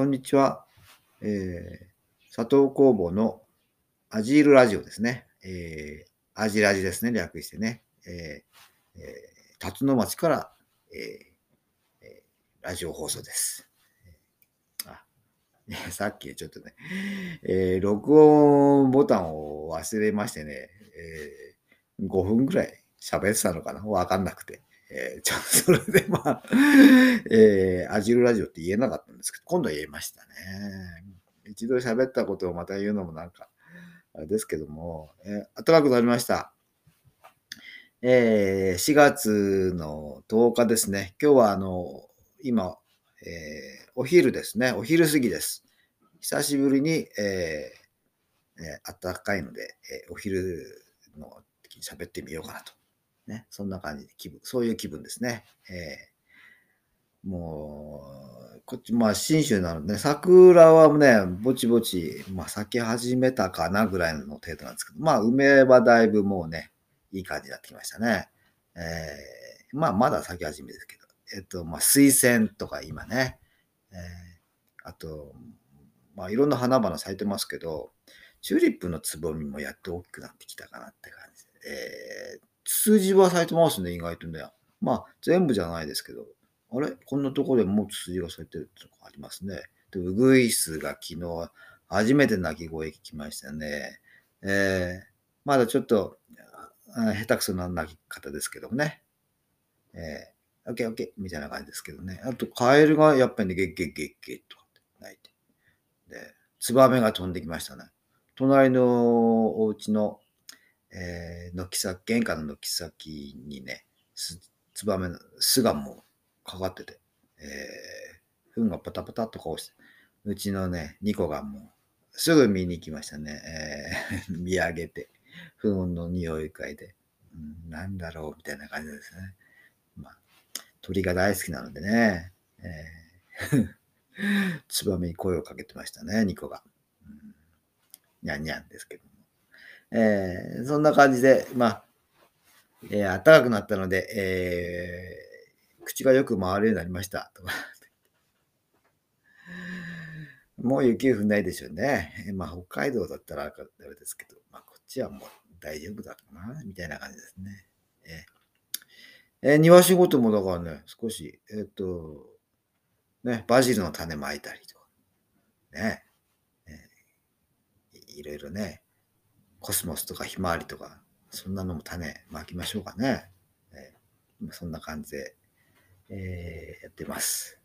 こんにちは。えー、佐藤工房のアジールラジオですね。えー、アジラジですね、略してね。えー、えー、辰野町から、えー、ラジオ放送です。あさっきちょっとね、えー、録音ボタンを忘れましてね、えー、5分ぐらい喋ってたのかな？わかんなくて。えー、ちょっとそれでまあ、えー、アジルラジオって言えなかったんですけど、今度は言えましたね。一度喋ったことをまた言うのもなんか、あれですけども、えー、暖かくなりました。えー、4月の10日ですね。今日はあの、今、えー、お昼ですね。お昼過ぎです。久しぶりに、えー、えー、暖かいので、えー、お昼の時に喋ってみようかなとね、そんな感じで気分、そういう気分ですね。えー、もう、こっち、まあ、新州なので、ね、桜はね、ぼちぼち、まあ、咲き始めたかなぐらいの程度なんですけど、まあ、梅はだいぶもうね、いい感じになってきましたね。えー、まあ、まだ咲き始めですけど、えっと、まあ、水仙とか今ね、えー、あと、まあ、いろんな花々咲いてますけど、チューリップのつぼみもやっと大きくなってきたかなって感じで、えー、ツツジは咲いてますね、意外とね。まあ、全部じゃないですけど、あれ？こんなところでもうツツジが咲いてるってとこありますね。で、ウグイスが昨日、初めて鳴き声聞きましたね。えー、まだちょっと、下手くそな鳴き方ですけどね。えー、オッケーオッケーみたいな感じですけどね。あと、カエルがやっぱりね、ゲッゲッゲッゲッとかって鳴いて。で、ツバメが飛んできましたね。隣のお家のえー、軒先、玄関の軒先にね、ツバメの巣がもうかかってて、えー、糞がパタパタっとこうして、うちのね、ニコがもう、すぐ見に行きましたね。えー、見上げて、糞の匂い嗅いで、うん、なんだろうみたいな感じですね。まあ、鳥が大好きなのでね、えー、ツバメに声をかけてましたね、ニコが。うん、にゃんにゃんですけど。えー、そんな感じで、まあ、えー、暖かくなったので、えー、口がよく回るようになりました。もう雪降んないでしょうね。まあ、北海道だったらあれですけど、まあ、こっちはもう大丈夫だかな、みたいな感じですね。えー、えー、庭仕事もだからね、少し、えっ、と、ね、バジルの種まいたりとか、ね、えー、いろいろね、コスモスとかひまわりとか、そんなのも種まきましょうかね。えー、そんな感じで、えー、やってます。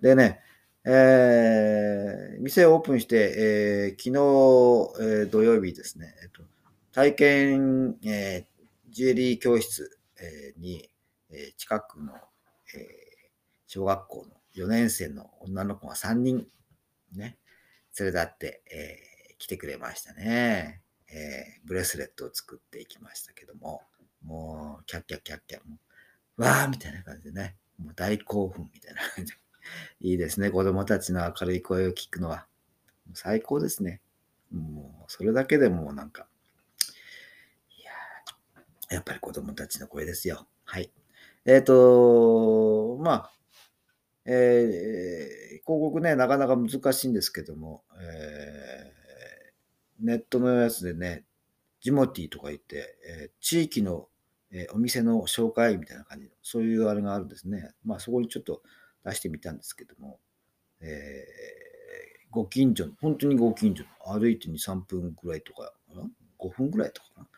でね、えー、店オープンして、えー、昨日、えー、土曜日ですね、えっと、体験、えー、ジュエリー教室、えー、に、えー、近くの、えー、小学校の4年生の女の子が3人、ね、連れ立って、えー、来てくれましたね。えー、ブレスレットを作っていきましたけども、もう、キャッキャッキャッキャ、もうわーみたいな感じでね、もう大興奮みたいな感じで。いいですね、子供たちの明るい声を聞くのは。最高ですね。もう、それだけでもうなんか、いややっぱり子供たちの声ですよ。はい。えっ、ー、と、まあ、えー、広告ね、なかなか難しいんですけども、えーネットのやつでね、ジモティとか言って、えー、地域の、えー、お店の紹介みたいな感じの、そういうあれがあるんですね。まあそこにちょっと出してみたんですけども、えー、ご近所の、本当にご近所の、歩いて2、3分ぐらいとか、5分ぐらいとか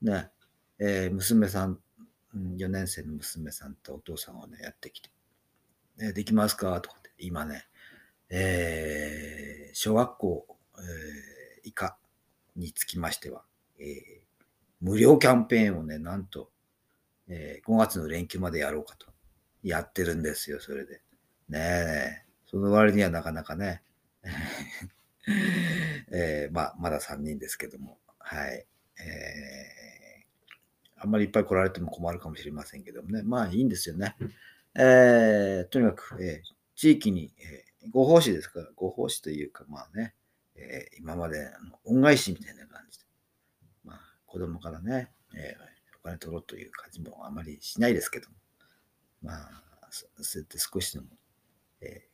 な？ね、えー、娘さん、4年生の娘さんとお父さんがね、やってきて、ね、できますか？とかって、今ね、えー、小学校、えー以下につきましては、えー、無料キャンペーンをね、なんと、えー、5月の連休までやろうかと。やってるんですよ、それで。ねえ、その割にはなかなかね、えー、まあ、まだ3人ですけども、はい。えー、あんまりいっぱい来られても困るかもしれませんけどもね、まあいいんですよね。えー、とにかく、えー、地域に、えー、ご奉仕ですから、ご奉仕というか、まあね、えー、今までの恩返しみたいな感じで、まあ、子供からね、えー、お金取ろうという感じもあまりしないですけど、まあ、そうやって少しでも、え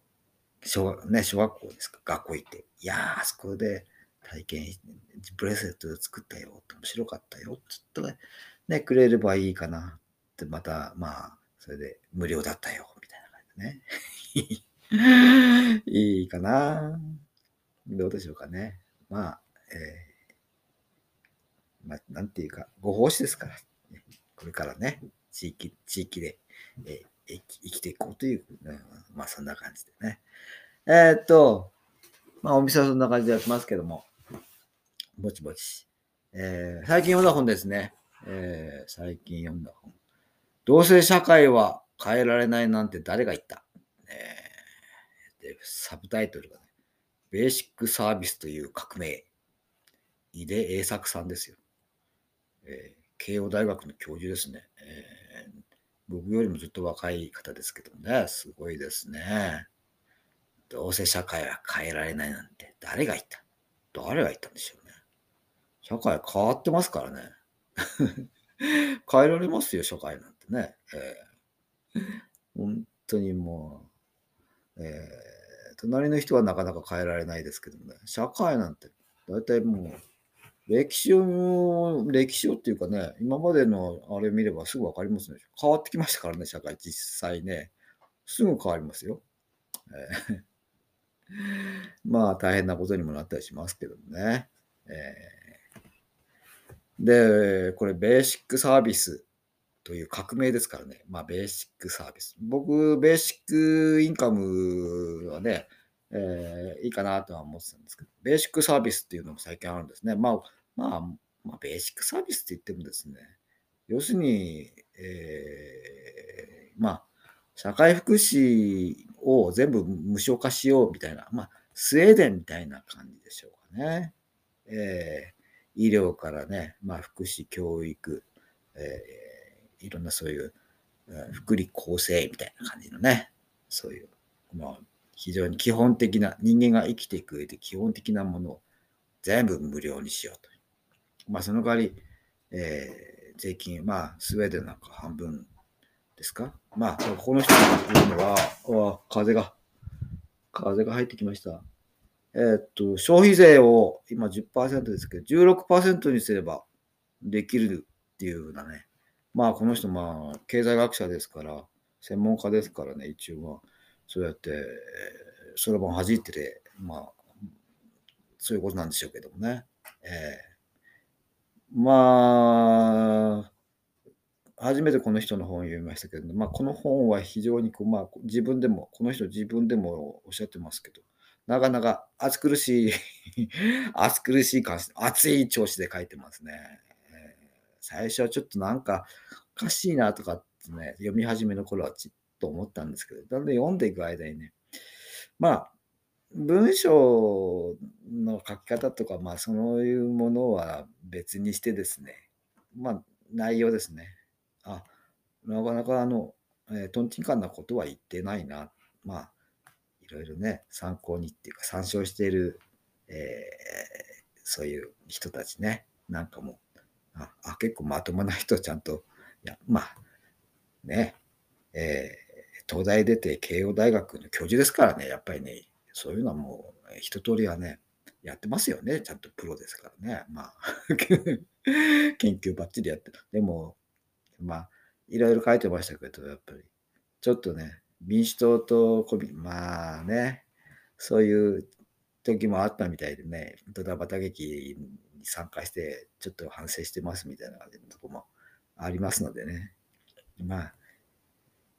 ー、小学ね、小学校ですか、学校行って、いや、あそこで体験、ブレスレット作ったよって面白かったよちょっとね、くれればいいかなって、また、まあ、それで無料だったよ、みたいな感じでね。いいかな。どうでしょうかね。まあ、えー、まあ、なんていうか、ご奉仕ですから、これからね、地域、地域で、えー生き生きていこうという、うん、まあそんな感じでね。えー、っと、まあお店はそんな感じでやってますけども、ぼちぼち。えー、最近読んだ本ですね。えー、最近読んだ本。同性社会は変えられないなんて誰が言った、えー、でサブタイトルがね、ベーシックサービスという革命。井出栄作さんですよ。えー、慶応大学の教授ですね。えー僕よりもずっと若い方ですけどね、すごいですね。どうせ社会は変えられないなんて誰が言った？誰が言ったんでしょうね。社会変わってますからね。変えられますよ、社会なんてね。えー、本当にもう、えー、隣の人はなかなか変えられないですけどね、社会なんて大体もう歴史を、歴史をっていうかね、今までのあれ見ればすぐ分かりますね。変わってきましたからね、社会、実際ね。すぐ変わりますよ。えー、まあ、大変なことにもなったりしますけどもね。えー、で、これ、ベーシックサービスという革命ですからね。まあ、ベーシックサービス。僕、ベーシックインカムはね、えー、いいかなとは思ってたんですけど、ベーシックサービスっていうのも最近あるんですね。まあ、まあ、まあ、ベーシックサービスって言ってもですね、要するに、えー、まあ、社会福祉を全部無償化しようみたいな、まあ、スウェーデンみたいな感じでしょうかね。えー、医療からね、まあ、福祉、教育、えー、いろんなそういう、福利厚生みたいな感じのね、そういう、まあ、非常に基本的な、人間が生きていく上で基本的なものを全部無料にしようと。まあ、その代わり、えー、税金、まあ、スウェーデンなんか半分ですか？まあ、この人が言うのは、風が、風が入ってきました。えー、っと、消費税を今10%ですけど、16%にすればできるっていうようなね。まあ、この人、まあ、経済学者ですから、専門家ですからね、一応は、そうやって、そろばん弾いてて、まあ、そういうことなんでしょうけどもね。えー、まあ、初めてこの人の本を読みましたけど、まあ、この本は非常にこう、まあ、自分でも、この人自分でもおっしゃってますけど、なかなか暑苦しい 暑苦しい感じ、熱い調子で書いてますね。最初はちょっとなんかおかしいなとかってね、読み始めの頃はちっと思ったんですけど、だんだん読んでいく間にね、まあ、文章の書き方とか、まあ、そういうものは別にしてですね、まあ、内容ですね。あ、なかなかあの、えー、トンチンカンなことは言ってないな。まあ、いろいろね、参考にっていうか、参照している、えー、そういう人たちね、なんかもあ、結構まともな人ちゃんと、いや、まあ、ね、えー、東大出て慶応大学の教授ですからね、やっぱりね、そういうのはもう一通りはね、やってますよね。ちゃんとプロですからね。まあ 研究ばっちりやって。でも、まあ、いろいろ書いてましたけど、やっぱり、ちょっとね、民主党と、まあね、そういう時もあったみたいでね、ドタバタ劇に参加して、ちょっと反省してますみたいなとこもありますのでね。まあ、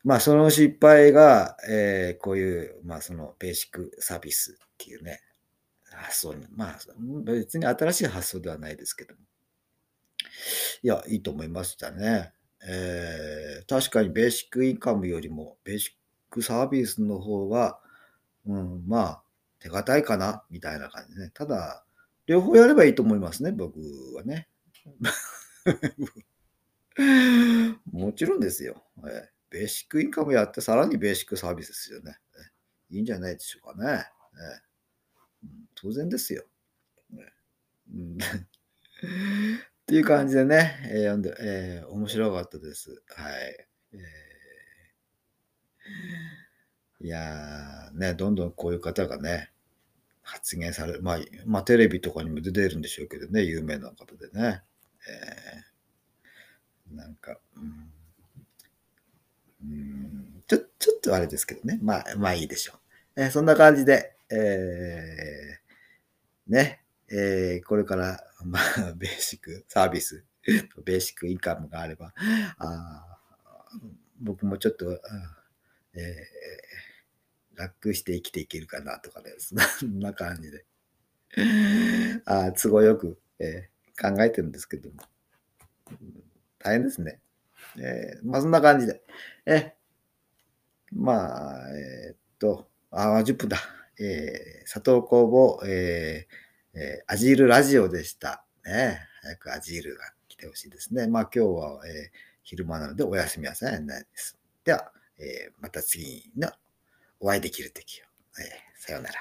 まあ、その失敗が、えー、こういう、まあ、そのベーシックサービスっていうね、発想に、まあ、別に新しい発想ではないですけども。いや、いいと思いましたね。えー、確かにベーシックインカムよりも、ベーシックサービスの方が、うん、まあ、手堅いかな、みたいな感じね。ただ、両方やればいいと思いますね、僕はね。もちろんですよ。えベーシックインカムやって、さらにベーシックサービスですよね。いいんじゃないでしょうかね。当然ですよ。うん、っていう感じでね、えー、読んで、えー、面白かったです。はい。えー、いやあね、どんどんこういう方がね、発言される。まあ、まあ、テレビとかにも出てるんでしょうけどね、有名な方でね。えー、なんか、うん、うんちょ、ちょっとあれですけどね。まあ、まあいいでしょう。えー、そんな感じで、えー、ね、えー、これから、まあ、ベーシックサービス、ベーシックインカムがあれば、あ僕もちょっと、えー、楽して生きていけるかなとかね、そんな 感じで、あ都合よく、えー、考えてるんですけども、大変ですね。えー、まあそんな感じで、えまあ、えー、っと、あ、10分だ。えー、佐藤工房、えーえー、アジールラジオでした。ね、早くアジールが来てほしいですね。まあ今日は、えー、昼間なのでお休みはさないです。では、えー、また次のお会いできるときを、えー、さようなら。